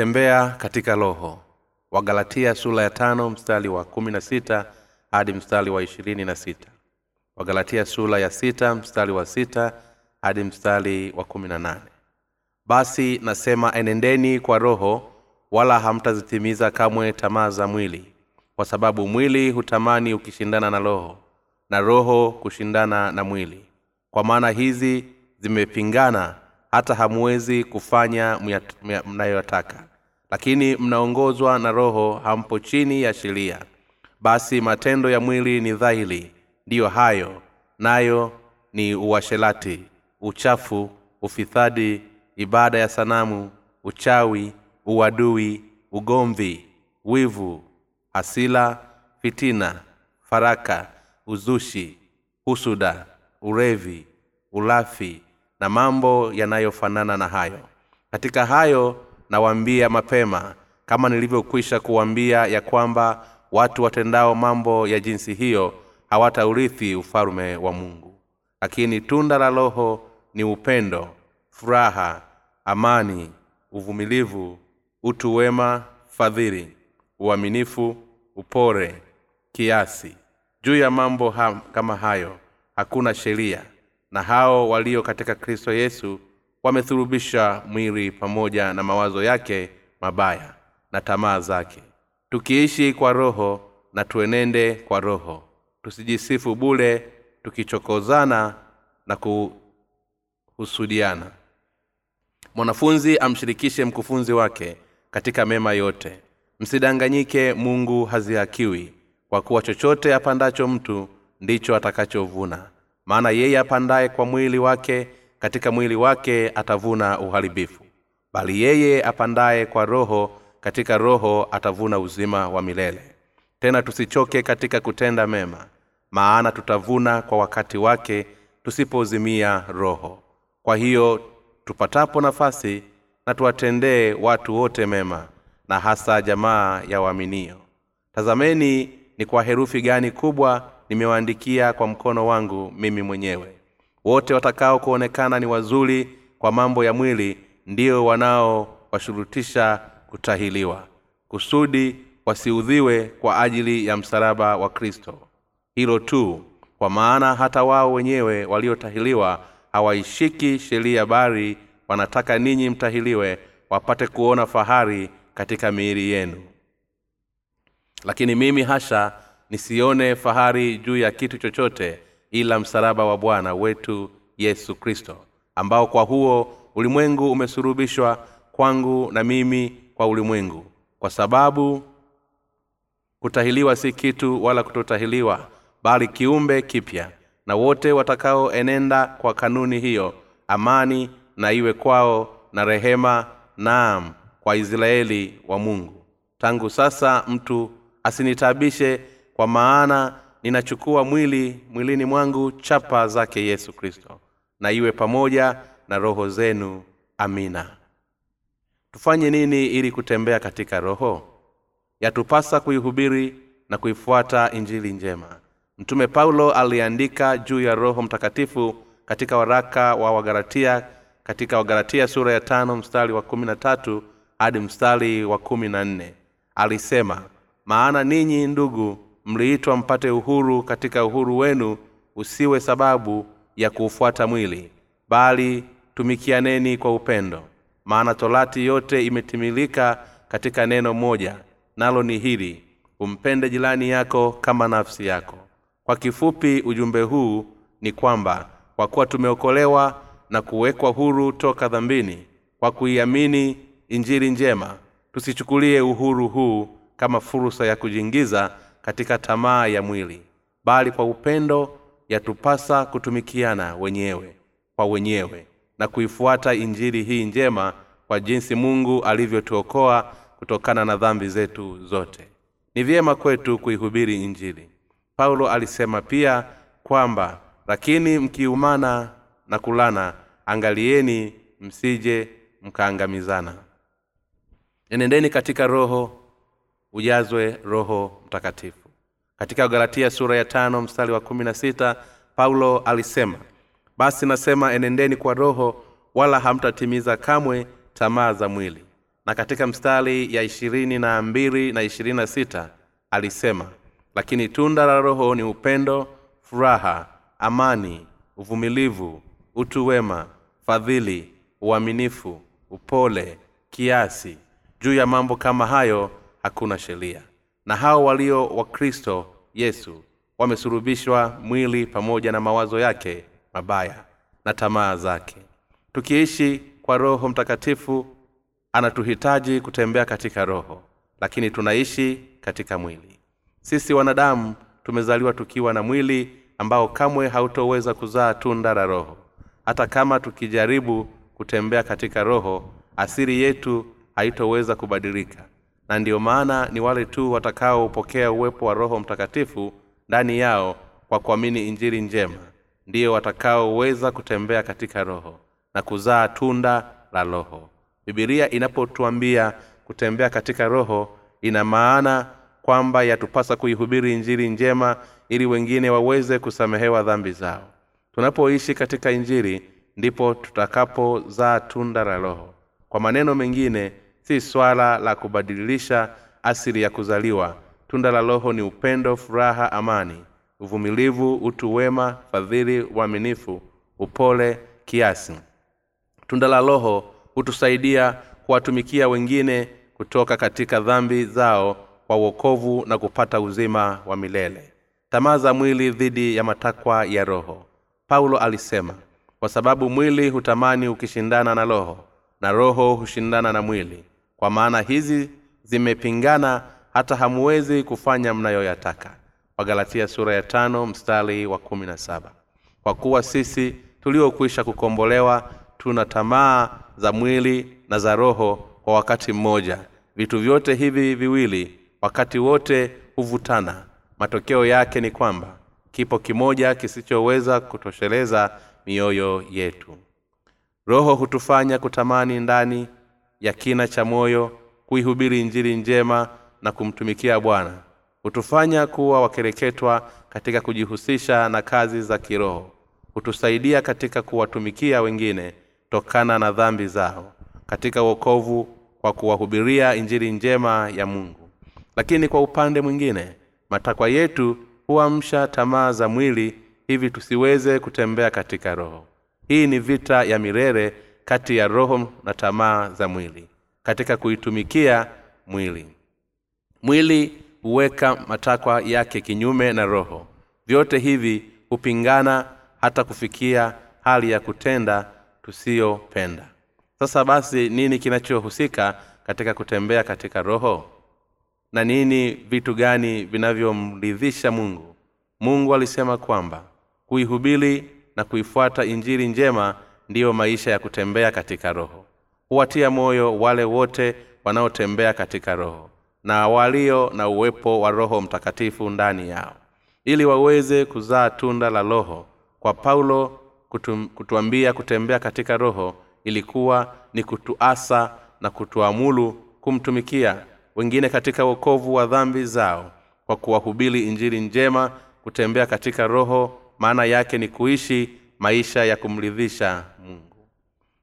kutembea katika roho. Wagalatia sura ya tano mstari wa kumi na sita hadi mstari wa ishirini na sita. Wagalatia sura ya sita mstari wa sita hadi mstari wa kumi na nane. Basi nasema enendeni kwa roho wala hamtazitimiza kamwe tamaa za mwili kwa sababu mwili hutamani ukishindana na roho na roho kushindana na mwili. Kwa maana hizi zimepingana hata hamuwezi kufanya mnayotaka lakini mnaongozwa na roho hampo chini ya sheria. Basi matendo ya mwili ni dhahiri ndiyo hayo nayo ni uashelati uchafu ufisadi ibada ya sanamu uchawi uadui ugomvi wivu hasila fitina faraka uzushi husuda urevi ulafi na mambo yanayofanana na hayo. Katika hayo nawaambia mapema kama nilivyokwisha kuwambia ya kwamba watu watendao mambo ya jinsi hiyo hawataurithi ufalume wa mungu. Lakini tunda la roho ni upendo furaha amani uvumilivu utu wema fadhili uaminifu upore kiasi. Juu ya mambo ha, kama hayo hakuna sheria na hao walio katika kristo yesu wamethurubisha mwili pamoja na mawazo yake mabaya na tamaa zake. Tukiishi kwa roho na tuenende kwa roho. Tusijisifu bule tukichokozana na kuhusudiana. Mwanafunzi amshirikishe mkufunzi wake katika mema yote. Msidanganyike mungu hazihakiwi kwa kuwa chochote apandacho mtu ndicho atakachovuna. Maana yeye apandaye kwa mwili wake katika mwili wake atavuna uharibifu bali yeye apandaye kwa roho katika roho atavuna uzima wa milele. Tena tusichoke katika kutenda mema maana tutavuna kwa wakati wake tusipozimia roho. Kwa hiyo tupatapo nafasi na tuwatendee watu wote mema na hasa jamaa ya waaminio. Tazameni ni kwa herufi gani kubwa nimewaandikia kwa mkono wangu mimi mwenyewe wote watakao kuonekana ni wazuri kwa mambo ya mwili ndio wanaowashurutisha kutahiliwa kusudi wasiudhiwe kwa ajili ya msalaba wa kristo. Hilo tu kwa maana hata wao wenyewe waliotahiliwa hawaishiki sheria bali wanataka ninyi mtahiliwe wapate kuona fahari katika miili yenu. Lakini mimi hasha nisione fahari juu ya kitu chochote ila msalaba wa bwana wetu yesu kristo ambao kwa huo ulimwengu umesurubishwa kwangu na mimi kwa ulimwengu. Kwa sababu kutahiliwa si kitu wala kutotahiliwa bali kiumbe kipya na wote watakaoenenda kwa kanuni hiyo amani na iwe kwao na rehema naam kwa israeli wa mungu. Tangu sasa mtu asinitabishe kwa maana ninachukua mwili mwilini mwangu chapa zake yesu kristo. Na iwe pamoja na roho zenu. Amina. Tufanye nini ili kutembea katika roho? Yatupasa kuihubiri na kuifuata injili njema. Mtume paulo aliandika juu ya roho mtakatifu katika waraka wa wagalatia katika wagalatia sura ya tano mstari wa kumi na tatu hadi mstari wa kumi na nne. Alisema maana ninyi ndugu mliitwa mpate uhuru katika uhuru wenu usiwe sababu ya kuufuata mwili bali tumikianeni kwa upendo. Maana torati yote imetimilika katika neno moja nalo ni hili umpende jirani yako kama nafsi yako. Kwa kifupi ujumbe huu ni kwamba kwa kuwa tumeokolewa na kuwekwa huru toka dhambini kwa kuiamini injili njema tusichukulie uhuru huu kama fursa ya kujiingiza katika tamaa ya mwili bali kwa upendo yatupasa kutumikiana wenyewe kwa wenyewe na kuifuata injili hii njema kwa jinsi mungu alivyotuokoa kutokana na dhambi zetu zote. Ni vyema kwetu kuihubiri injili. Paulo alisema pia kwamba lakini mkiumana na kulana angalieni msije mkaangamizana. Enendeni katika roho ujazwe roho mtakatifu. Katika galatia sura ya tano mstari wa kumi na sita paulo alisema basi nasema enendeni kwa roho wala hamtatimiza kamwe tamaa za mwili. Na katika mstari ya ishirini na mbili na ishirini na sita alisema lakini tunda la roho ni upendo furaha amani uvumilivu utu wema fadhili uaminifu upole kiasi. Juu ya mambo kama hayo hakuna sheria. Na hao walio wakristo yesu wamesurubishwa mwili pamoja na mawazo yake mabaya na tamaa zake. Tukiishi kwa roho mtakatifu anatuhitaji kutembea katika roho lakini tunaishi katika mwili. Sisi wanadamu tumezaliwa tukiwa na mwili ambao kamwe hautoweza kuzaa tunda la roho. Hata kama tukijaribu kutembea katika roho asiri yetu haitoweza kubadilika na ndiyo maana ni wale tu watakaopokea uwepo wa roho mtakatifu ndani yao kwa kuamini injili njema ndiyo watakaoweza kutembea katika roho na kuzaa tunda la roho. Bibilia inapotuambia kutembea katika roho ina maana kwamba yatupasa kuihubiri injili njema ili wengine waweze kusamehewa dhambi zao. Tunapoishi katika injili ndipo tutakapozaa tunda la roho. Kwa maneno mengine si swala la kubadilisha asili ya kuzaliwa. Tunda la roho ni upendo furaha amani. Uvumilivu utu wema fadhili uaminifu upole kiasi. Tunda la roho hutusaidia kuwatumikia wengine kutoka katika dhambi zao kwa uokovu na kupata uzima wa milele. Tamaa za mwili dhidi ya matakwa ya roho. Paulo alisema kwa sababu mwili hutamani ukishindana na roho na roho hushindana na mwili kwa maana hizi zimepingana hata hamuwezi kufanya mnayoyataka. Wagalatia sura ya tano mstari wa kumi na saba. Kwa kuwa sisi tuliokwisha kukombolewa tuna tamaa za mwili na za roho kwa wakati mmoja. Vitu vyote hivi viwili wakati wote huvutana. Matokeo yake ni kwamba kipo kimoja kisichoweza kutosheleza mioyo yetu. Roho hutufanya kutamani ndani ya kina cha moyo kuihubiri injili njema na kumtumikia bwana. Hutufanya kuwa wakereketwa katika kujihusisha na kazi za kiroho. Hutusaidia katika kuwatumikia wengine tokana na dhambi zao katika uokovu kwa kuwahubiria injili njema ya mungu. Lakini kwa upande mwingine matakwa yetu huamsha tamaa za mwili hivi tusiweze kutembea katika roho. Hii ni vita ya milele kati ya roho na tamaa za mwili katika kuitumikia mwili. Mwili huweka matakwa yake kinyume na roho. Vyote hivi hupingana hata kufikia hali ya kutenda tusiyopenda. Sasa basi nini kinachohusika katika kutembea katika roho? Na nini vitu gani vinavyomridhisha mungu? Mungu alisema kwamba kuihubiri na kuifuata injili njema ndiyo maisha ya kutembea katika roho. Huwatia moyo wale wote wanaotembea katika roho na walio na uwepo wa roho mtakatifu ndani yao ili waweze kuzaa tunda la roho kwa paulo kutu, kutuambia kutembea katika roho ilikuwa ni kutuasa na kutuamulu kumtumikia wengine katika wokovu wa dhambi zao kwa kuwahubiri injili njema kutembea katika roho. Maana yake ni kuishi maisha ya kumridhisha mungu.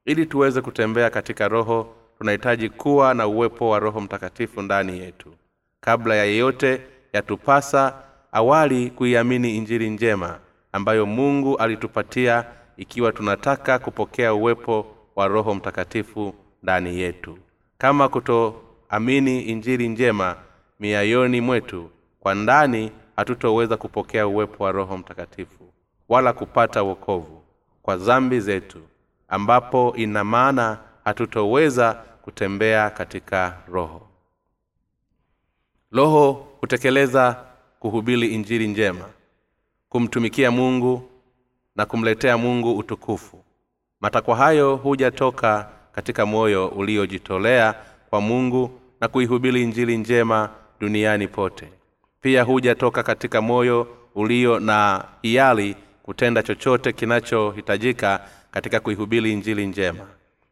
Ili tuweze kutembea katika roho tunahitaji kuwa na uwepo wa roho mtakatifu ndani yetu. Kabla ya yeyote yatupasa awali kuiamini injili njema ambayo mungu alitupatia ikiwa tunataka kupokea uwepo wa roho mtakatifu ndani yetu. Kama kutoamini injili njema miayoni mwetu kwa ndani hatutoweza kupokea uwepo wa roho mtakatifu wala kupata wokovu kwa zambi zetu ambapo ina maana hatutoweza kutembea katika roho. Roho hutekeleza kuhubiri injili njema kumtumikia mungu na kumletea mungu utukufu. Matakwa hayo hujatoka katika moyo uliojitolea kwa mungu na kuihubiri injili njema duniani pote. Pia huja toka katika moyo ulio na hiari kutenda chochote kinachohitajika katika kuihubiri injili njema.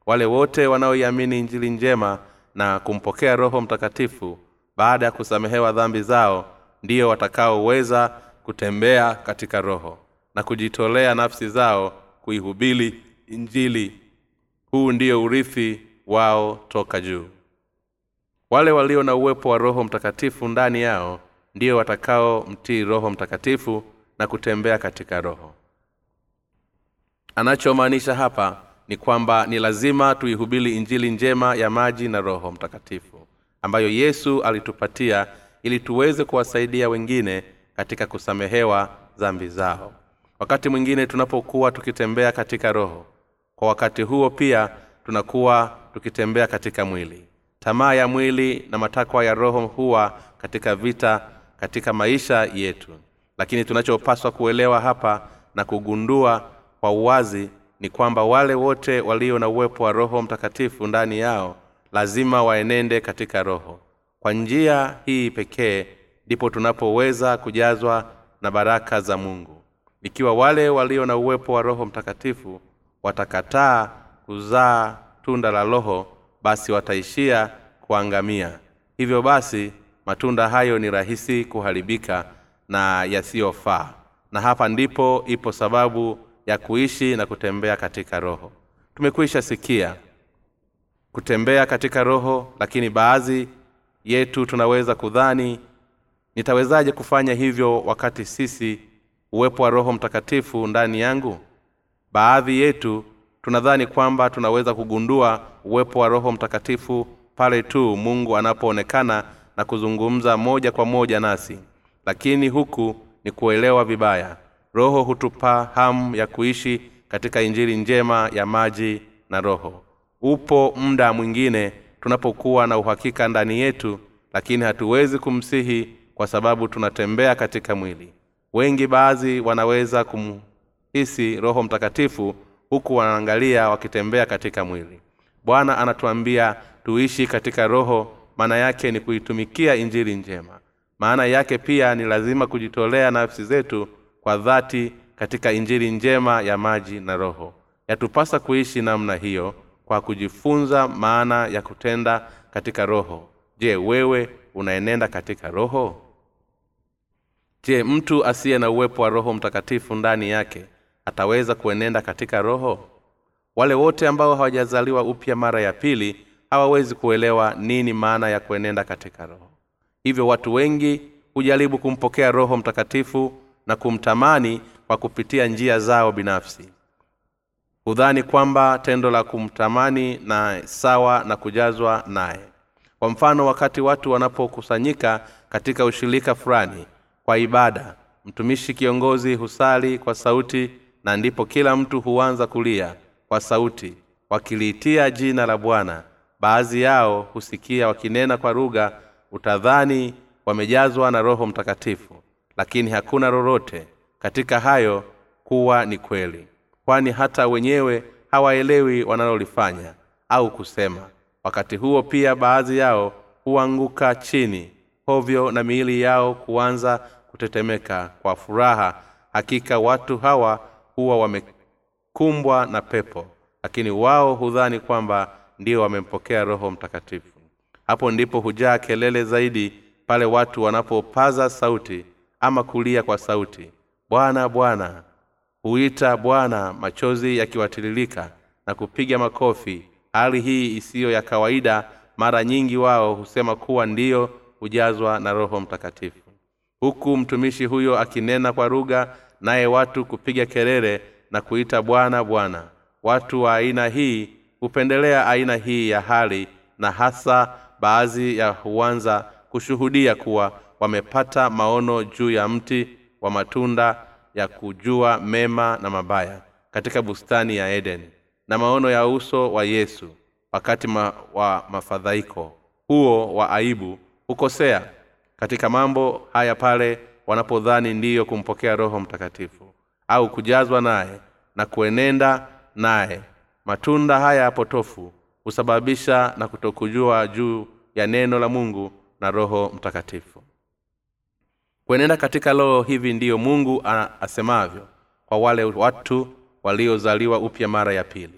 Wale wote wanaoiamini injili njema na kumpokea roho mtakatifu baada ya kusamehewa dhambi zao ndiyo watakaoweza kutembea katika roho na kujitolea nafsi zao kuihubiri injili. Huu ndiyo urithi wao toka juu. Wale walio na uwepo wa roho mtakatifu ndani yao ndio watakaomtii roho mtakatifu na kutembea katika roho. Anachomaanisha hapa ni kwamba ni lazima tuihubiri injili njema ya maji na roho mtakatifu ambayo yesu alitupatia ili tuweze kuwasaidia wengine katika kusamehewa dhambi zao. Wakati mwingine tunapokuwa tukitembea katika roho kwa wakati huo pia tunakuwa tukitembea katika mwili. Tamaa ya mwili na matakwa ya roho huwa katika vita katika maisha yetu lakini tunachopaswa kuelewa hapa na kugundua kwa uwazi ni kwamba wale wote walio na uwepo wa roho mtakatifu ndani yao lazima waenende katika roho. Kwa njia hii pekee ndipo tunapoweza kujazwa na baraka za mungu. Ikiwa wale walio na uwepo wa roho mtakatifu watakataa kuzaa tunda la roho basi wataishia kuangamia. Hivyo basi matunda hayo ni rahisi kuharibika na yasiyofaa. Na hapa ndipo ipo sababu ya kuishi na kutembea katika roho. Tumekwisha sikia kutembea katika roho lakini baadhi yetu tunaweza kudhani nitawezaje kufanya hivyo wakati sisi uwepo wa roho mtakatifu ndani yangu? Baadhi yetu tunadhani kwamba tunaweza kugundua uwepo wa roho mtakatifu pale tu mungu anapoonekana na kuzungumza moja kwa moja nasi lakini huku ni kuelewa vibaya. Roho hutupa hamu ya kuishi katika injili njema ya maji na roho. Upo muda mwingine tunapokuwa na uhakika ndani yetu lakini hatuwezi kumsihi kwa sababu tunatembea katika mwili. Wengi baadhi wanaweza kumhisi roho mtakatifu huku wanaangalia wakitembea katika mwili. Bwana anatuambia tuishi katika roho maana yake ni kuitumikia injili njema maana yake pia ni lazima kujitolea nafsi zetu kwa dhati katika injili njema ya maji na roho. Yatupasa kuishi namna hiyo kwa kujifunza maana ya kutenda katika roho. Je wewe unaenenda katika roho? Je mtu asiye na uwepo wa roho mtakatifu ndani yake ataweza kuenenda katika roho? Wale wote ambao hawajazaliwa upya mara ya pili hawawezi kuelewa nini maana ya kuenenda katika roho hivyo watu wengi hujaribu kumpokea roho mtakatifu na kumtamani kwa kupitia njia zao binafsi. Hudhani kwamba tendo la kumtamani na sawa na kujazwa naye. Kwa mfano wakati watu wanapokusanyika katika ushirika fulani kwa ibada mtumishi kiongozi husali kwa sauti na ndipo kila mtu huanza kulia kwa sauti wakiliitia jina la bwana. Baadhi yao husikia wakinena kwa lugha utadhani wamejazwa na roho mtakatifu lakini hakuna lolote katika hayo kuwa ni kweli kwani hata wenyewe hawaelewi wanalolifanya au kusema. Wakati huo pia baadhi yao huanguka chini hovyo na miili yao kuanza kutetemeka kwa furaha. Hakika watu hawa huwa wamekumbwa na pepo lakini wao hudhani kwamba ndio wamempokea roho mtakatifu hapo ndipo hujaa kelele zaidi pale watu wanapopaza sauti ama kulia kwa sauti. Bwana bwana huita bwana machozi yakiwatiririka na kupiga makofi. Hali hii isiyo ya kawaida mara nyingi wao husema kuwa ndiyo hujazwa na roho mtakatifu. Huku mtumishi huyo akinena kwa lugha naye watu kupiga kelele na kuita bwana bwana. Watu wa aina hii hupendelea aina hii ya hali na hasa baadhi ya huanza kushuhudia kuwa wamepata maono juu ya mti wa matunda ya kujua mema na mabaya katika bustani ya edeni na maono ya uso wa yesu wakati ma, wa mafadhaiko. Huo wa aibu hukosea katika mambo haya pale wanapodhani ndiyo kumpokea roho mtakatifu au kujazwa naye na kuenenda naye. Matunda haya potofu husababisha na kutokujua juu ya neno la mungu na roho mtakatifu. Kuenenda katika roho hivi ndiyo mungu asemavyo kwa wale watu waliozaliwa upya mara ya pili.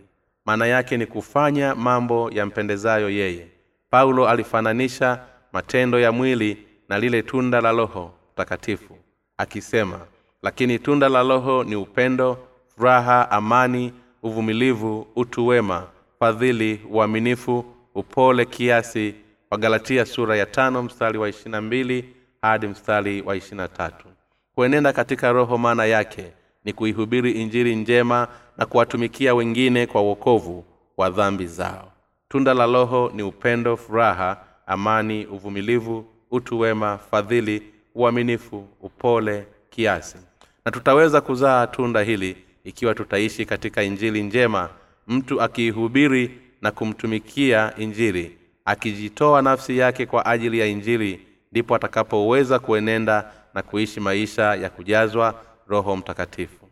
Maana yake ni kufanya mambo yampendezayo yeye. Paulo alifananisha matendo ya mwili na lile tunda la roho mtakatifu akisema lakini tunda la roho ni upendo furaha amani uvumilivu utu wema fadhili uaminifu upole kiasi wagalatia sura ya tano mstari wa ishirina mbili hadi mstari wa ishirina tatu. Kuenenda katika roho maana yake ni kuihubiri injiri njema na kuwatumikia wengine kwa uokovu wa dhambi zao. Tunda la roho ni upendo furaha amani uvumilivu utu wema fadhili uaminifu upole kiasi. Na tutaweza kuzaa tunda hili ikiwa tutaishi katika injili njema mtu akiihubiri na kumtumikia injili akijitoa nafsi yake kwa ajili ya injili ndipo atakapoweza kuenenda na kuishi maisha ya kujazwa roho mtakatifu.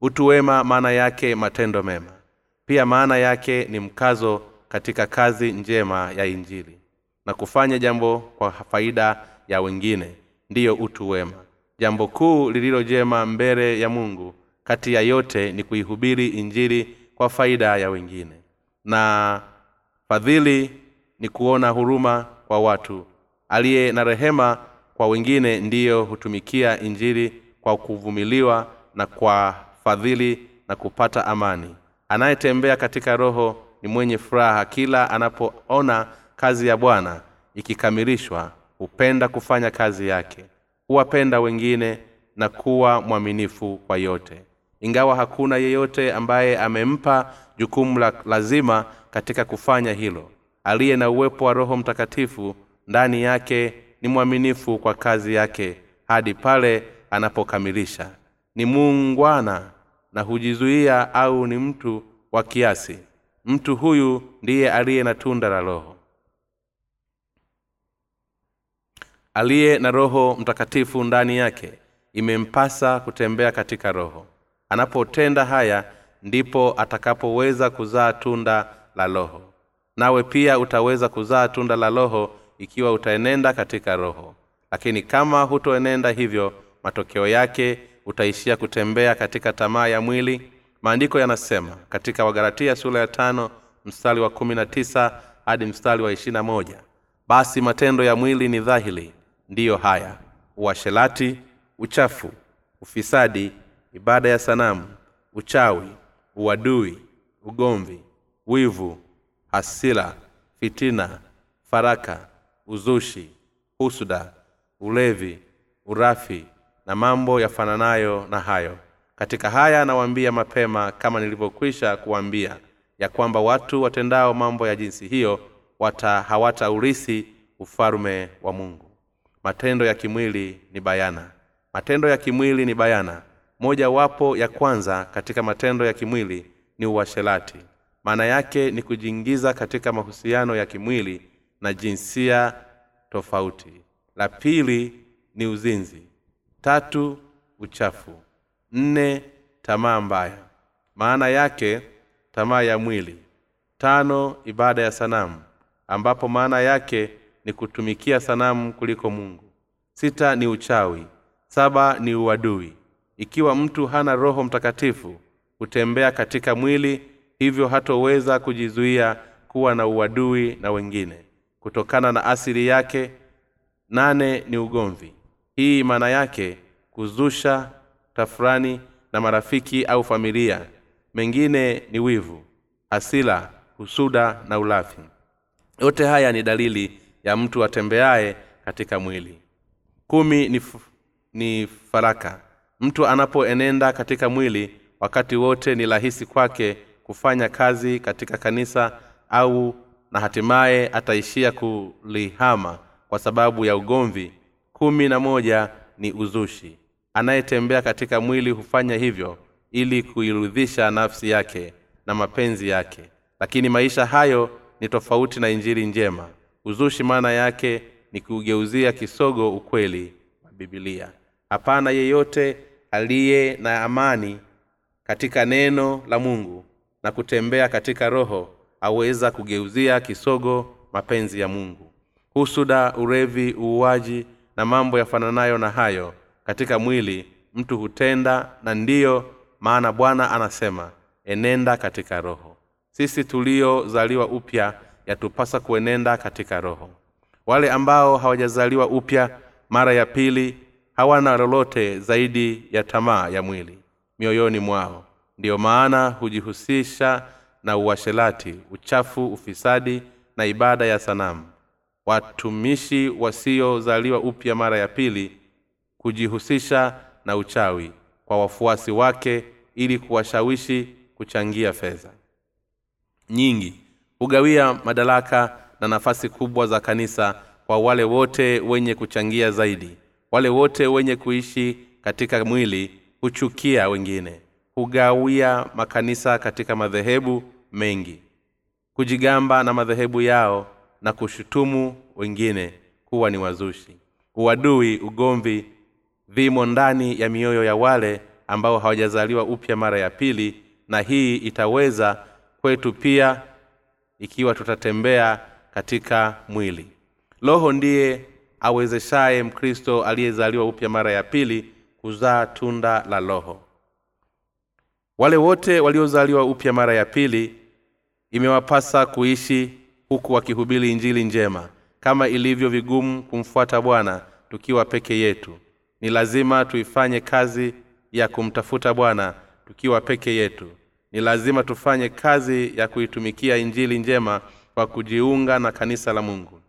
Utu wema maana yake matendo mema. Pia maana yake ni mkazo katika kazi njema ya injili. Na kufanya jambo kwa faida ya wengine ndiyo utu wema. Jambo kuu lililo jema mbele ya mungu kati ya yote ni kuihubiri injili kwa faida ya wengine. Na fadhili ni kuona huruma kwa watu. Aliye na rehema kwa wengine ndiyo hutumikia injili kwa kuvumiliwa na kwa fadhili na kupata amani. Anayetembea katika roho ni mwenye furaha kila anapoona kazi ya bwana ikikamilishwa hupenda kufanya kazi yake huwapenda wengine na kuwa mwaminifu kwa yote ingawa hakuna yeyote ambaye amempa jukumu la lazima katika kufanya hilo. Aliye na uwepo wa roho mtakatifu ndani yake ni mwaminifu kwa kazi yake hadi pale anapokamilisha. Ni muungwana na hujizuia au ni mtu wa kiasi. Mtu huyu ndiye aliye na tunda la roho. Aliye na roho mtakatifu ndani yake imempasa kutembea katika roho anapotenda haya ndipo atakapoweza kuzaa tunda la roho. Nawe pia utaweza kuzaa tunda la roho ikiwa utaenenda katika roho. Lakini kama hutoenenda hivyo matokeo yake utaishia kutembea katika tamaa ya mwili. Maandiko yanasema katika wagalatia sura ya tano mstari wa kumi na tisa hadi mstari wa ishirina moja basi matendo ya mwili ni dhahili ndiyo haya uashelati uchafu ufisadi ibada ya sanamu uchawi uadui ugomvi wivu hasira fitina faraka uzushi husuda ulevi urafi na mambo yafananayo na hayo. Katika haya nawaambia mapema kama nilivyokwisha kuwambia ya kwamba watu watendao mambo ya jinsi hiyo wata hawataurisi ufalume wa mungu. Matendo ya kimwili ni bayana. Matendo ya kimwili ni bayana moja wapo ya kwanza katika matendo ya kimwili ni uasherati. Maana yake ni kujiingiza katika mahusiano ya kimwili na jinsia tofauti. La pili ni uzinzi. Tatu uchafu. Nne tamaa mbaya. Maana yake tamaa ya mwili. Tano ibada ya sanamu ambapo maana yake ni kutumikia sanamu kuliko mungu. Sita ni uchawi. Saba ni uadui ikiwa mtu hana roho mtakatifu hutembea katika mwili hivyo hatoweza kujizuia kuwa na uadui na wengine. Kutokana na asili yake nane ni ugomvi. Hii maana yake kuzusha tafurani na marafiki au familia. Mengine ni wivu hasila husuda na ulafi. Yote haya ni dalili ya mtu atembeaye katika mwili. Kumi ni, f- ni faraka mtu anapoenenda katika mwili wakati wote ni rahisi kwake kufanya kazi katika kanisa au na hatimaye ataishia kulihama kwa sababu ya ugomvi. Kumi na moja ni uzushi. Anayetembea katika mwili hufanya hivyo ili kuirudhisha nafsi yake na mapenzi yake. Lakini maisha hayo ni tofauti na injili njema. Uzushi maana yake ni kugeuzia kisogo ukweli wa bibilia hapana yeyote aliye na amani katika neno la mungu na kutembea katika roho aweza kugeuzia kisogo mapenzi ya mungu. Husuda urevi uuaji na mambo yafananayo na hayo katika mwili mtu hutenda na ndiyo maana bwana anasema enenda katika roho. Sisi tuliozaliwa upya yatupasa kuenenda katika roho. Wale ambao hawajazaliwa upya mara ya pili hawana lolote zaidi ya tamaa ya mwili. Mioyoni mwao. Ndiyo maana hujihusisha na uashelati uchafu ufisadi na ibada ya sanamu. Watumishi wasiozaliwa upya mara ya pili kujihusisha na uchawi kwa wafuasi wake ili kuwashawishi kuchangia fedha. Nyingi hugawia madaraka na nafasi kubwa za kanisa kwa wale wote wenye kuchangia zaidi wale wote wenye kuishi katika mwili huchukia wengine hugawia makanisa katika madhehebu mengi kujigamba na madhehebu yao na kushutumu wengine kuwa ni wazushi. Uadui ugomvi vimo ndani ya mioyo ya wale ambao hawajazaliwa upya mara ya pili na hii itaweza kwetu pia ikiwa tutatembea katika mwili. Roho ndiye awezeshaye mkristo aliyezaliwa upya mara ya pili kuzaa tunda la roho. Wale wote waliozaliwa upya mara ya pili imewapasa kuishi huku wakihubiri injili njema kama ilivyo vigumu kumfuata bwana tukiwa peke yetu. Ni lazima tuifanye kazi ya kumtafuta bwana tukiwa peke yetu. Ni lazima tufanye kazi ya kuitumikia injili njema kwa kujiunga na kanisa la mungu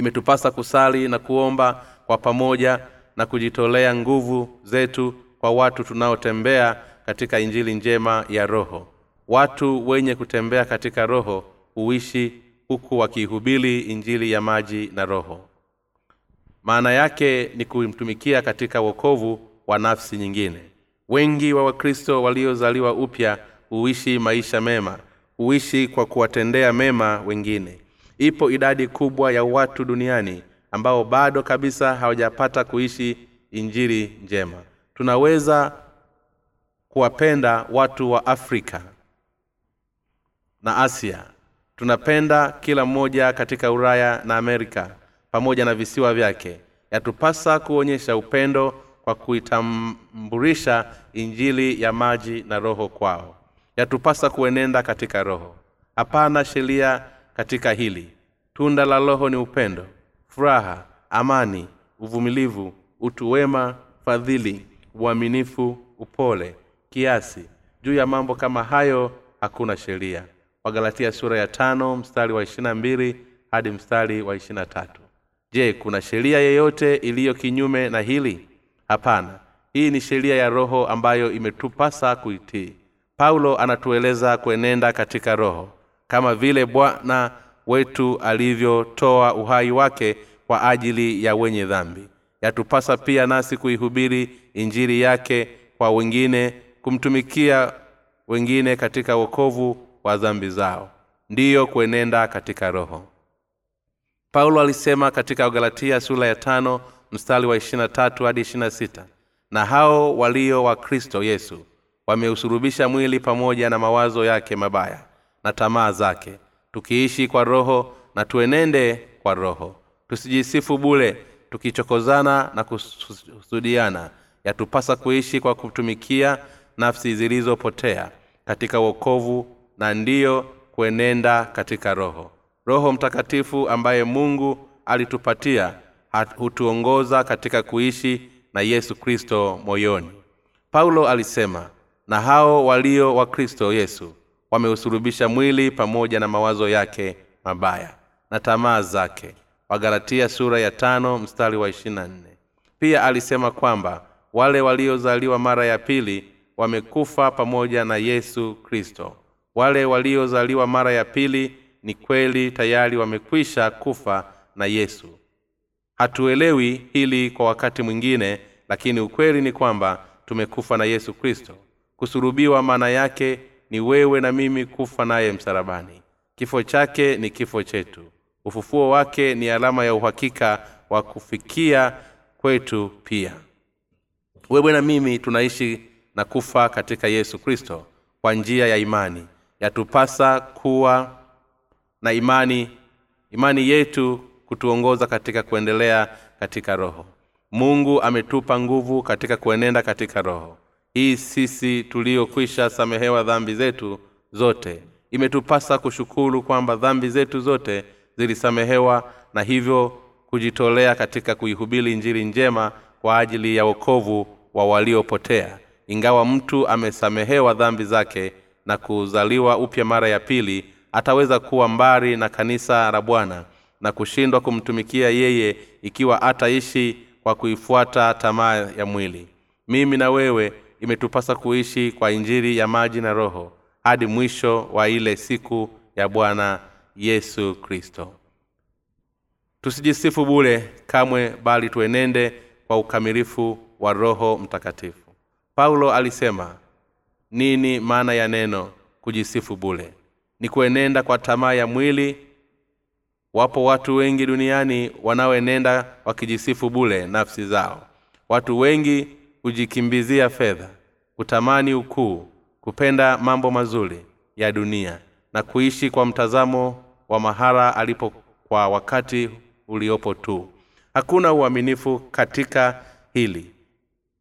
imetupasa kusali na kuomba kwa pamoja na kujitolea nguvu zetu kwa watu tunaotembea katika injili njema ya roho. Watu wenye kutembea katika roho huishi huku wakiihubili injili ya maji na roho. Maana yake ni kumtumikia katika wokovu wa nafsi nyingine. Wengi wa wakristo waliozaliwa upya huishi maisha mema huishi kwa kuwatendea mema wengine ipo idadi kubwa ya watu duniani ambao bado kabisa hawajapata kuishi injiri njema. Tunaweza kuwapenda watu wa afrika na asia. Tunapenda kila mmoja katika ulaya na amerika pamoja na visiwa vyake. Yatupasa kuonyesha upendo kwa kuitambulisha injili ya maji na roho kwao. Yatupasa kuenenda katika roho. Hapana sheria katika hili. Tunda la roho ni upendo furaha amani uvumilivu utu wema fadhili uaminifu upole kiasi. Juu ya mambo kama hayo hakuna sheria. Wagalatia sura ya tano mstari wa ishirina hadi mstari wa tatu. Je kuna sheria yeyote iliyo kinyume na hili? Hapana. Hii ni sheria ya roho ambayo imetupasa kuitii. Paulo anatueleza kuenenda katika roho kama vile bwana wetu alivyotoa uhai wake kwa ajili ya wenye dhambi. Yatupasa pia nasi kuihubiri injiri yake kwa wengine kumtumikia wengine katika wokovu wa dhambi zao. Ndiyo kuenenda katika roho. Paulo alisema katika wagalatia sura ya tano mstari wa ishirina tatu hadi ishirina sita na hao walio wa kristo yesu wameusurubisha mwili pamoja na mawazo yake mabaya na tamaa zake. Tukiishi kwa roho na tuenende kwa roho. Tusijisifu bule tukichokozana na kusudiana yatupasa kuishi kwa kutumikia nafsi zilizopotea katika wokovu na ndiyo kuenenda katika roho. Roho mtakatifu ambaye mungu alitupatia hutuongoza katika kuishi na yesu kristo moyoni. Paulo alisema na hao walio wa kristo yesu wameusurubisha mwili pamoja na mawazo yake mabaya na tamaa zake. Wagalatia sura ya tano mstari wa ishirina nne. Pia alisema kwamba wale waliozaliwa mara ya pili wamekufa pamoja na yesu kristo. Wale waliozaliwa mara ya pili ni kweli tayari wamekwisha kufa na yesu. Hatuelewi hili kwa wakati mwingine lakini ukweli ni kwamba tumekufa na yesu kristo. Kusurubiwa maana yake ni wewe na mimi kufa naye msarabani kifo chake ni kifo chetu. Ufufuo wake ni alama ya uhakika wa kufikia kwetu pia. Wewe na mimi tunaishi na kufa katika yesu kristo kwa njia ya imani yatupasa kuwa na imani imani yetu kutuongoza katika kuendelea katika roho. Mungu ametupa nguvu katika kuenenda katika roho hii sisi tuliokwisha samehewa dhambi zetu zote. Imetupasa kushukuru kwamba dhambi zetu zote zilisamehewa na hivyo kujitolea katika kuihubiri njiri njema kwa ajili ya wokovu wa waliopotea. Ingawa mtu amesamehewa dhambi zake na kuzaliwa upya mara ya pili ataweza kuwa mbali na kanisa la bwana na kushindwa kumtumikia yeye ikiwa ataishi kwa kuifuata tamaa ya mwili. Mimi na wewe imetupasa kuishi kwa injiri ya maji na roho hadi mwisho wa ile siku ya bwana yesu kristo. Tusijisifu bule kamwe bali tuenende kwa ukamilifu wa roho mtakatifu. Paulo alisema nini maana ya neno kujisifu bule ni kuenenda kwa tamaa ya mwili? Wapo watu wengi duniani wanaoenenda wakijisifu bule nafsi zao. Watu wengi hujikimbizia fedha kutamani ukuu kupenda mambo mazuri ya dunia na kuishi kwa mtazamo wa mahara alipo kwa wakati uliopo tu. Hakuna uaminifu katika hili.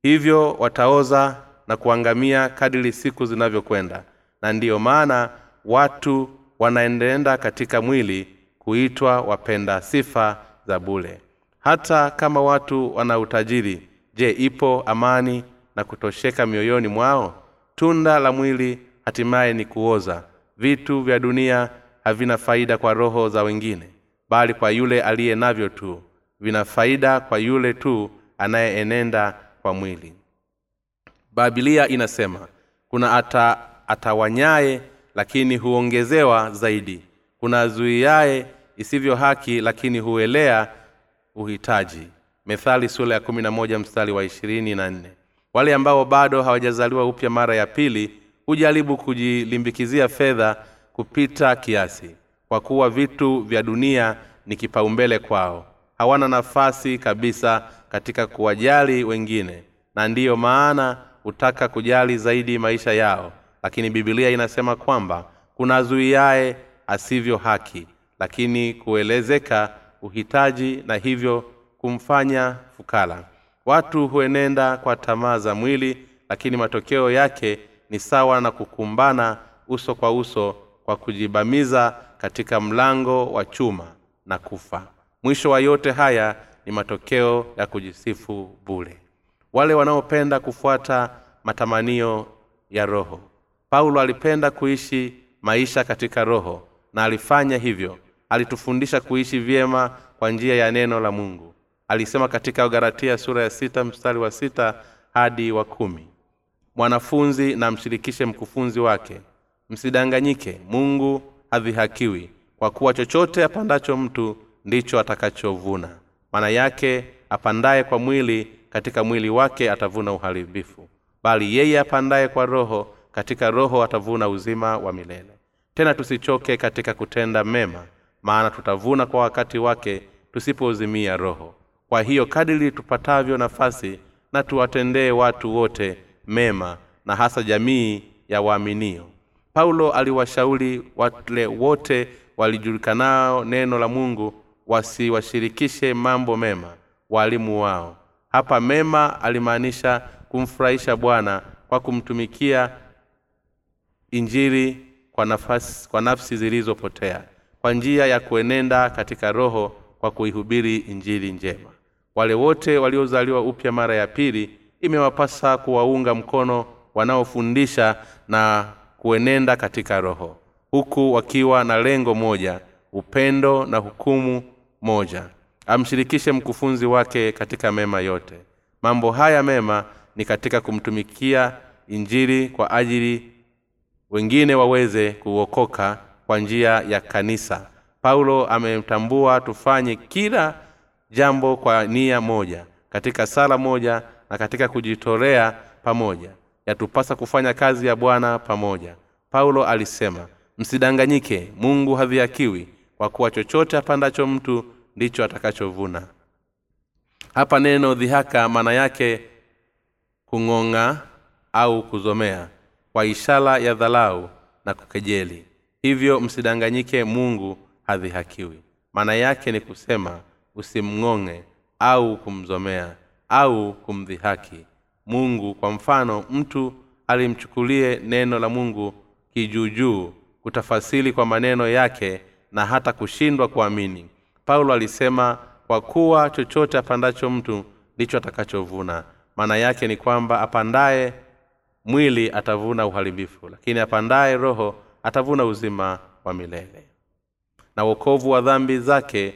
Hivyo wataoza na kuangamia kadiri siku zinavyokwenda na ndiyo maana watu wanaendaenda katika mwili kuitwa wapenda sifa za bule hata kama watu wana utajiri je ipo amani na kutosheka mioyoni mwao? Tunda la mwili hatimaye ni kuoza. Vitu vya dunia havina faida kwa roho za wengine bali kwa yule aliye navyo tu. Vina faida kwa yule tu anayeenenda kwa mwili. Babilia inasema kuna ata, atawanyaye lakini huongezewa zaidi. Kuna azuiaye isivyo haki lakini huelea uhitaji methali sura ya kumi na moja mstari wa ishirini na nne. Wale ambao bado hawajazaliwa upya mara ya pili hujaribu kujilimbikizia fedha kupita kiasi kwa kuwa vitu vya dunia ni kipaumbele kwao. Hawana nafasi kabisa katika kuwajali wengine na ndiyo maana hutaka kujali zaidi maisha yao. Lakini bibilia inasema kwamba kuna azuiaye asivyo haki lakini kuelezeka uhitaji na hivyo kumfanya fukala. Watu huenenda kwa tamaa za mwili lakini matokeo yake ni sawa na kukumbana uso kwa uso kwa kujibamiza katika mlango wa chuma na kufa. Mwisho wa yote haya ni matokeo ya kujisifu bule wale wanaopenda kufuata matamanio ya roho. Paulo alipenda kuishi maisha katika roho na alifanya hivyo. Alitufundisha kuishi vyema kwa njia ya neno la mungu alisema katika galatia sura ya sita mstari wa sita hadi wa kumi. Mwanafunzi na mshirikishe mkufunzi wake. Msidanganyike mungu hadhihakiwi kwa kuwa chochote apandacho mtu ndicho atakachovuna. Maana yake apandaye kwa mwili katika mwili wake atavuna uharibifu. Bali yeye apandaye kwa roho katika roho atavuna uzima wa milele. Tena tusichoke katika kutenda mema maana tutavuna kwa wakati wake tusipozimia roho kwa hiyo kadiri tupatavyo nafasi na tuwatendee watu wote mema na hasa jamii ya waaminio. Paulo aliwashauri wale wote walijulikanao neno la mungu wasiwashirikishe mambo mema waalimu wao. Hapa mema alimaanisha kumfurahisha bwana kwa kumtumikia injili kwa, nafasi, kwa nafsi zilizopotea kwa njia ya kuenenda katika roho kwa kuihubiri injili njema wale wote waliozaliwa upya mara ya pili imewapasa kuwaunga mkono wanaofundisha na kuenenda katika roho huku wakiwa na lengo moja upendo na hukumu moja. Amshirikishe mkufunzi wake katika mema yote. Mambo haya mema ni katika kumtumikia injili kwa ajili wengine waweze kuokoka kwa njia ya kanisa. Paulo ametambua tufanye kila jambo kwa nia moja katika sala moja na katika kujitolea pamoja. Yatupasa kufanya kazi ya bwana pamoja. Paulo alisema msidanganyike mungu hadhiakiwi kwa kuwa chochote apandacho mtu ndicho atakachovuna. Hapa neno dhihaka maana yake kung'ong'a au kuzomea kwa ishara ya dhalau na kukejeli. Hivyo msidanganyike mungu hadhihakiwi maana yake ni kusema usimng'ong'e au kumzomea au kumdhihaki. Mungu kwa mfano mtu alimchukulie neno la mungu kijuujuu kutafasili kwa maneno yake na hata kushindwa kuamini. Paulo alisema kwa kuwa chochote apandacho mtu ndicho atakachovuna. Maana yake ni kwamba apandaye mwili atavuna uharibifu lakini apandaye roho atavuna uzima wa milele. Na uokovu wa dhambi zake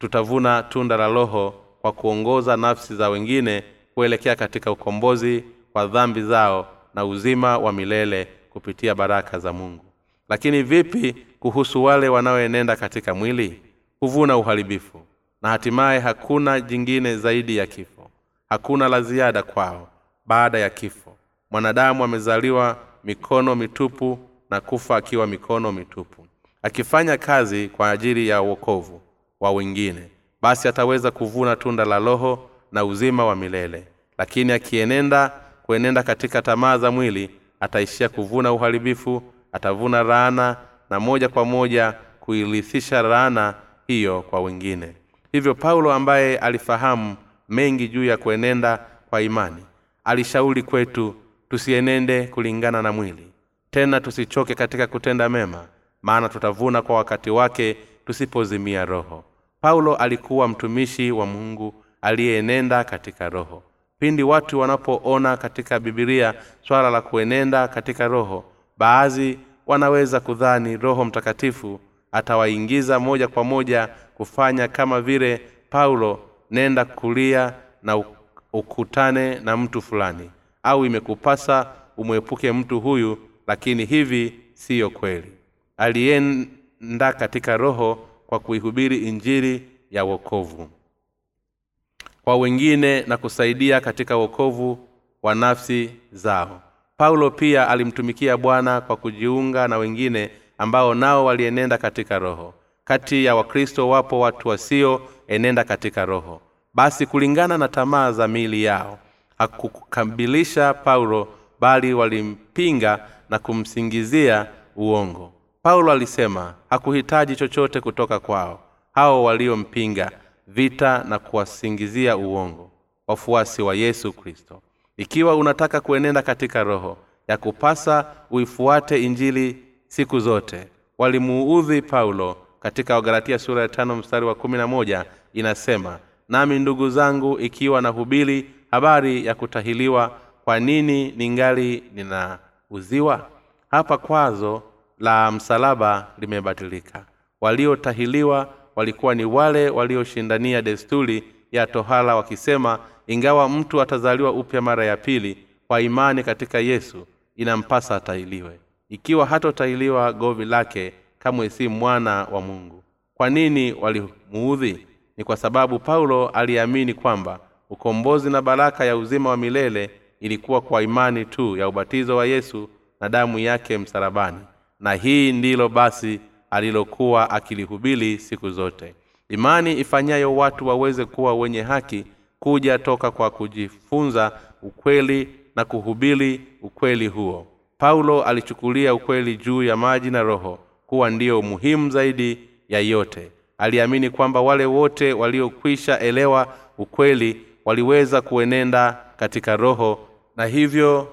tutavuna tunda la roho kwa kuongoza nafsi za wengine kuelekea katika ukombozi wa dhambi zao na uzima wa milele kupitia baraka za mungu. Lakini vipi kuhusu wale wanaoenenda katika mwili? Huvuna uharibifu na hatimaye hakuna jingine zaidi ya kifo. Hakuna la ziada kwao baada ya kifo. Mwanadamu amezaliwa mikono mitupu na kufa akiwa mikono mitupu akifanya kazi kwa ajili ya uokovu wa wengine basi ataweza kuvuna tunda la roho na uzima wa milele. Lakini akienenda kuenenda katika tamaa za mwili ataishia kuvuna uharibifu atavuna laana na moja kwa moja kuirithisha laana hiyo kwa wengine. Hivyo paulo ambaye alifahamu mengi juu ya kuenenda kwa imani alishauri kwetu tusienende kulingana na mwili. Tena tusichoke katika kutenda mema maana tutavuna kwa wakati wake tusipozimia roho. Paulo alikuwa mtumishi wa mungu aliyeenenda katika roho. Pindi watu wanapoona katika bibilia swala la kuenenda katika roho baadhi wanaweza kudhani roho mtakatifu atawaingiza moja kwa moja kufanya kama vile paulo nenda kulia na ukutane na mtu fulani. Au imekupasa umwepuke mtu huyu lakini hivi siyo kweli alienda katika roho kwa kuihubiri injili ya wokovu. Kwa wengine na kusaidia katika wokovu wa nafsi zao. Paulo pia alimtumikia bwana kwa kujiunga na wengine ambao nao walienenda katika roho. Kati ya wakristo wapo watu wasioenenda katika roho. Basi kulingana na tamaa za miili yao hakukabilisha paulo bali walimpinga na kumsingizia uongo paulo alisema hakuhitaji chochote kutoka kwao. Hao waliompinga vita na kuwasingizia uongo wafuasi wa yesu kristo. Ikiwa unataka kuenenda katika roho ya kupasa uifuate injili siku zote. Walimuudhi paulo katika wagalatia sura ya tano mstari wa kumi na moja inasema nami ndugu zangu ikiwa nahubiri habari ya kutahiliwa kwa nini ningali ninauziwa? Hapa kwazo la msalaba limebatilika. Waliotahiliwa walikuwa ni wale walioshindania desturi ya tohala wakisema ingawa mtu atazaliwa upya mara ya pili kwa imani katika yesu inampasa atahiliwe. Ikiwa hatotahiliwa govi lake kamwe si mwana wa mungu. Kwa nini walimuudhi? Ni kwa sababu paulo aliamini kwamba ukombozi na baraka ya uzima wa milele ilikuwa kwa imani tu ya ubatizo wa yesu na damu yake msalabani na hii ndilo basi alilokuwa akilihubiri siku zote. Imani ifanyayo watu waweze kuwa wenye haki kuja toka kwa kujifunza ukweli na kuhubiri ukweli huo. Paulo alichukulia ukweli juu ya maji na roho kuwa ndiyo muhimu zaidi ya yote. Aliamini kwamba wale wote waliokwisha elewa ukweli waliweza kuenenda katika roho na hivyo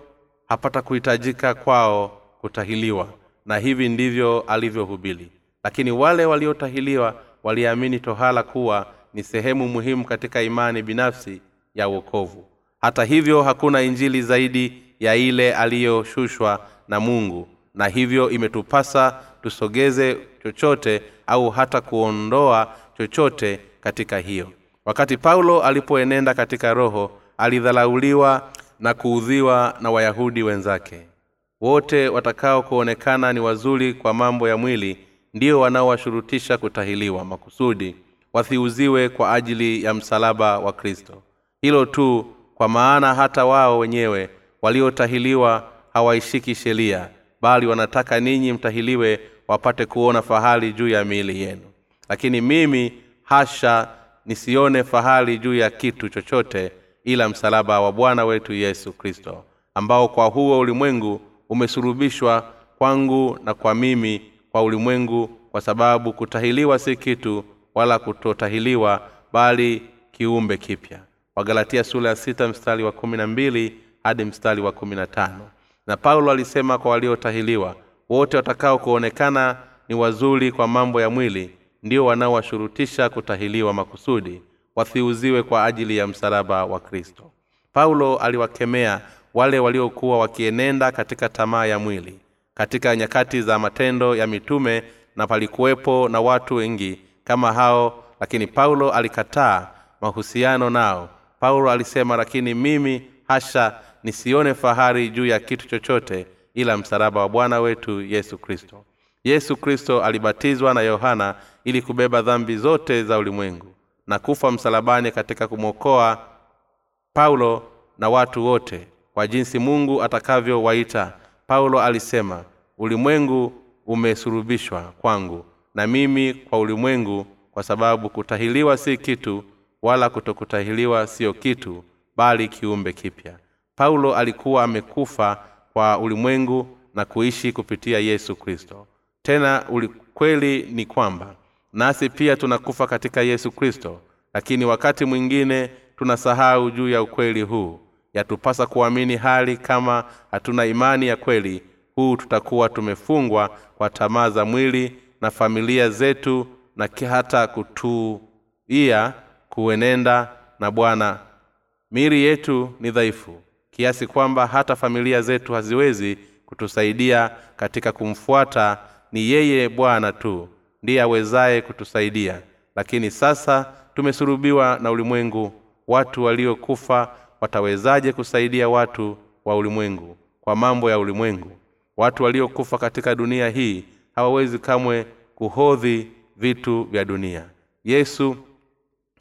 hapata kuhitajika kwao kutahiliwa na hivi ndivyo alivyohubiri. Lakini wale waliotahiliwa waliamini tohala kuwa ni sehemu muhimu katika imani binafsi ya uokovu hata hivyo hakuna injili zaidi ya ile aliyoshushwa na mungu na hivyo imetupasa tusogeze chochote au hata kuondoa chochote katika hiyo. Wakati paulo alipoenenda katika roho alidhalauliwa na kuudhiwa na wayahudi wenzake wote watakao kuonekana ni wazuri kwa mambo ya mwili ndio wanaowashurutisha kutahiliwa makusudi wathiuziwe kwa ajili ya msalaba wa kristo. Hilo tu kwa maana hata wao wenyewe waliotahiliwa hawaishiki sheria bali wanataka ninyi mtahiliwe wapate kuona fahari juu ya miili yenu. Lakini mimi hasha nisione fahari juu ya kitu chochote ila msalaba wa bwana wetu yesu kristo ambao kwa huo ulimwengu umesulubishwa kwangu na kwa mimi kwa ulimwengu kwa sababu kutahiliwa si kitu wala kutotahiliwa bali kiumbe kipya. Wagalatia sura ya sita mstari wa kumi na mbili hadi mstari wa kumi na tano. Na paulo alisema kwa waliotahiliwa wote watakao kuonekana ni wazuri kwa mambo ya mwili ndio wanaowashurutisha kutahiliwa makusudi wathiuziwe kwa ajili ya msalaba wa kristo. Paulo aliwakemea wale waliokuwa wakienenda katika tamaa ya mwili katika nyakati za matendo ya mitume na palikuwepo na watu wengi kama hao lakini paulo alikataa mahusiano nao. Paulo alisema lakini mimi hasha nisione fahari juu ya kitu chochote ila msalaba wa bwana wetu yesu kristo. Yesu kristo alibatizwa na yohana ili kubeba dhambi zote za ulimwengu na kufa msalabani katika kumwokoa paulo na watu wote kwa jinsi mungu atakavyowaita. Paulo alisema ulimwengu umesurubishwa kwangu na mimi kwa ulimwengu kwa sababu kutahiliwa si kitu wala kutokutahiliwa siyo kitu bali kiumbe kipya. Paulo alikuwa amekufa kwa ulimwengu na kuishi kupitia yesu kristo. Tena ukweli ni kwamba nasi pia tunakufa katika yesu kristo lakini wakati mwingine tunasahau juu ya ukweli huu yatupasa kuamini hali kama hatuna imani ya kweli. Huu tutakuwa tumefungwa kwa tamaa za mwili na familia zetu na hata kutuia kuenenda na bwana. Miri yetu ni dhaifu kiasi kwamba hata familia zetu haziwezi kutusaidia katika kumfuata. Ni yeye bwana tu ndiye awezaye kutusaidia. Lakini sasa tumesurubiwa na ulimwengu watu waliokufa watawezaje kusaidia watu wa ulimwengu kwa mambo ya ulimwengu? Watu waliokufa katika dunia hii hawawezi kamwe kuhodhi vitu vya dunia. Yesu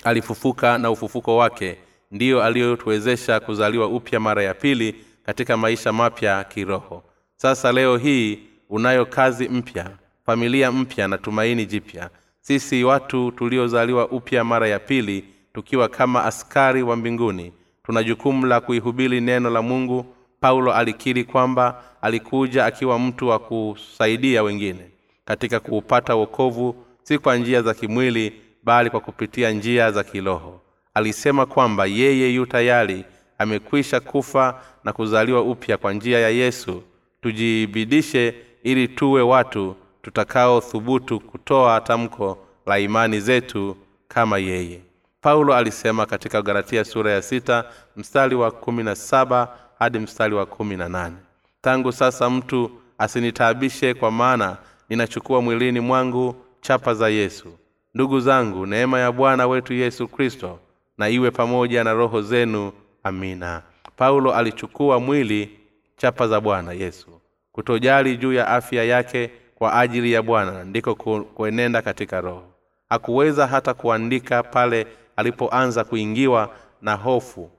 alifufuka na ufufuko wake ndiyo aliyotuwezesha kuzaliwa upya mara ya pili katika maisha mapya kiroho. Sasa leo hii unayo kazi mpya familia mpya na tumaini jipya. Sisi watu tuliozaliwa upya mara ya pili tukiwa kama askari wa mbinguni tuna jukumu la kuihubiri neno la mungu. Paulo alikiri kwamba alikuja akiwa mtu wa kusaidia wengine katika kuupata wokovu si kwa njia za kimwili bali kwa kupitia njia za kiroho. Alisema kwamba yeye yu tayari amekwisha kufa na kuzaliwa upya kwa njia ya yesu. Tujiibidishe ili tuwe watu tutakaothubutu kutoa tamko la imani zetu kama yeye paulo alisema katika galatia sura ya sita mstari wa kumi na saba hadi mstari wa kumi na nane. Tangu sasa mtu asinitaabishe kwa maana ninachukua mwilini mwangu chapa za yesu. Ndugu zangu neema ya bwana wetu yesu kristo na iwe pamoja na roho zenu. Amina. Paulo alichukua mwili chapa za bwana yesu. Kutojali juu ya afya yake kwa ajili ya bwana ndiko kuenenda katika roho. Hakuweza hata kuandika pale alipoanza kuingiwa na hofu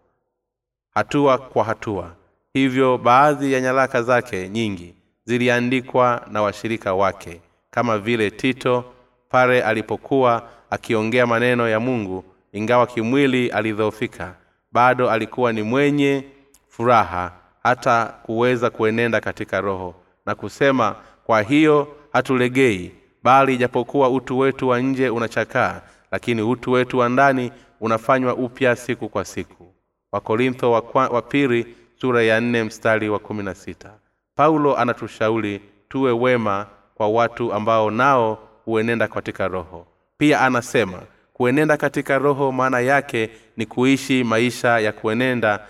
hatua kwa hatua. Hivyo baadhi ya nyaraka zake nyingi ziliandikwa na washirika wake kama vile tito pale alipokuwa akiongea maneno ya mungu ingawa kimwili alidhoofika bado alikuwa ni mwenye furaha hata kuweza kuenenda katika roho na kusema kwa hiyo hatulegei bali ijapokuwa utu wetu wa nje unachakaa lakini utu wetu wa ndani unafanywa upya siku kwa siku. Wakorintho wa, pili sura ya nne mstari wa kumi na sita. Paulo anatushauri tuwe wema kwa watu ambao nao huenenda katika roho. Pia anasema kuenenda katika roho maana yake ni kuishi maisha ya kuenenda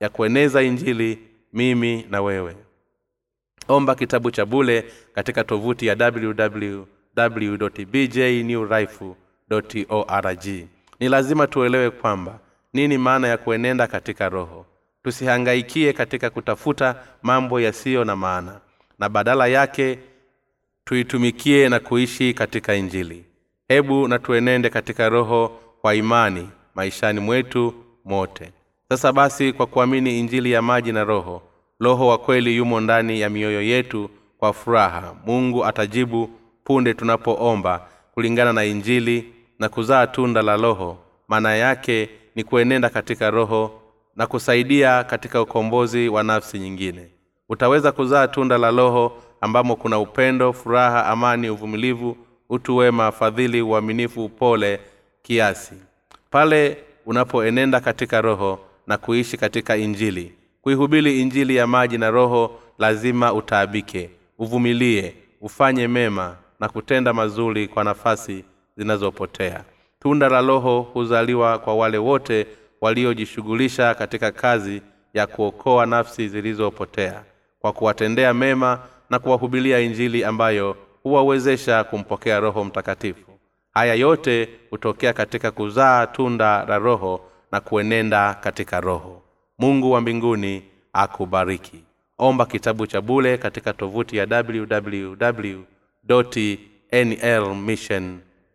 ya kueneza injili mimi na wewe. Omba kitabu cha bule katika tovuti ya www bjnewrife org. Ni lazima tuelewe kwamba nini maana ya kuenenda katika roho. Tusihangaikie katika kutafuta mambo yasiyo na maana na badala yake tuitumikie na kuishi katika injili. Hebu na tuenende katika roho kwa imani maishani mwetu mote. Sasa basi kwa kuamini injili ya maji na roho roho wa kweli yumo ndani ya mioyo yetu kwa furaha. Mungu atajibu punde tunapoomba kulingana na injili na kuzaa tunda la roho. Maana yake ni kuenenda katika roho na kusaidia katika ukombozi wa nafsi nyingine. Utaweza kuzaa tunda la roho ambamo kuna upendo furaha amani uvumilivu utu wema fadhili uaminifu upole kiasi. Pale unapoenenda katika roho na kuishi katika injili. Kuihubiri injili ya maji na roho lazima utaabike uvumilie ufanye mema na kutenda mazuri kwa nafasi zinazopotea. Tunda la roho huzaliwa kwa wale wote waliojishughulisha katika kazi ya kuokoa nafsi zilizopotea kwa kuwatendea mema na kuwahubilia injili ambayo huwawezesha kumpokea roho mtakatifu. Haya yote hutokea katika kuzaa tunda la roho na kuenenda katika roho. Mungu wa mbinguni akubariki. Omba kitabu cha bule katika tovuti ya www nlmission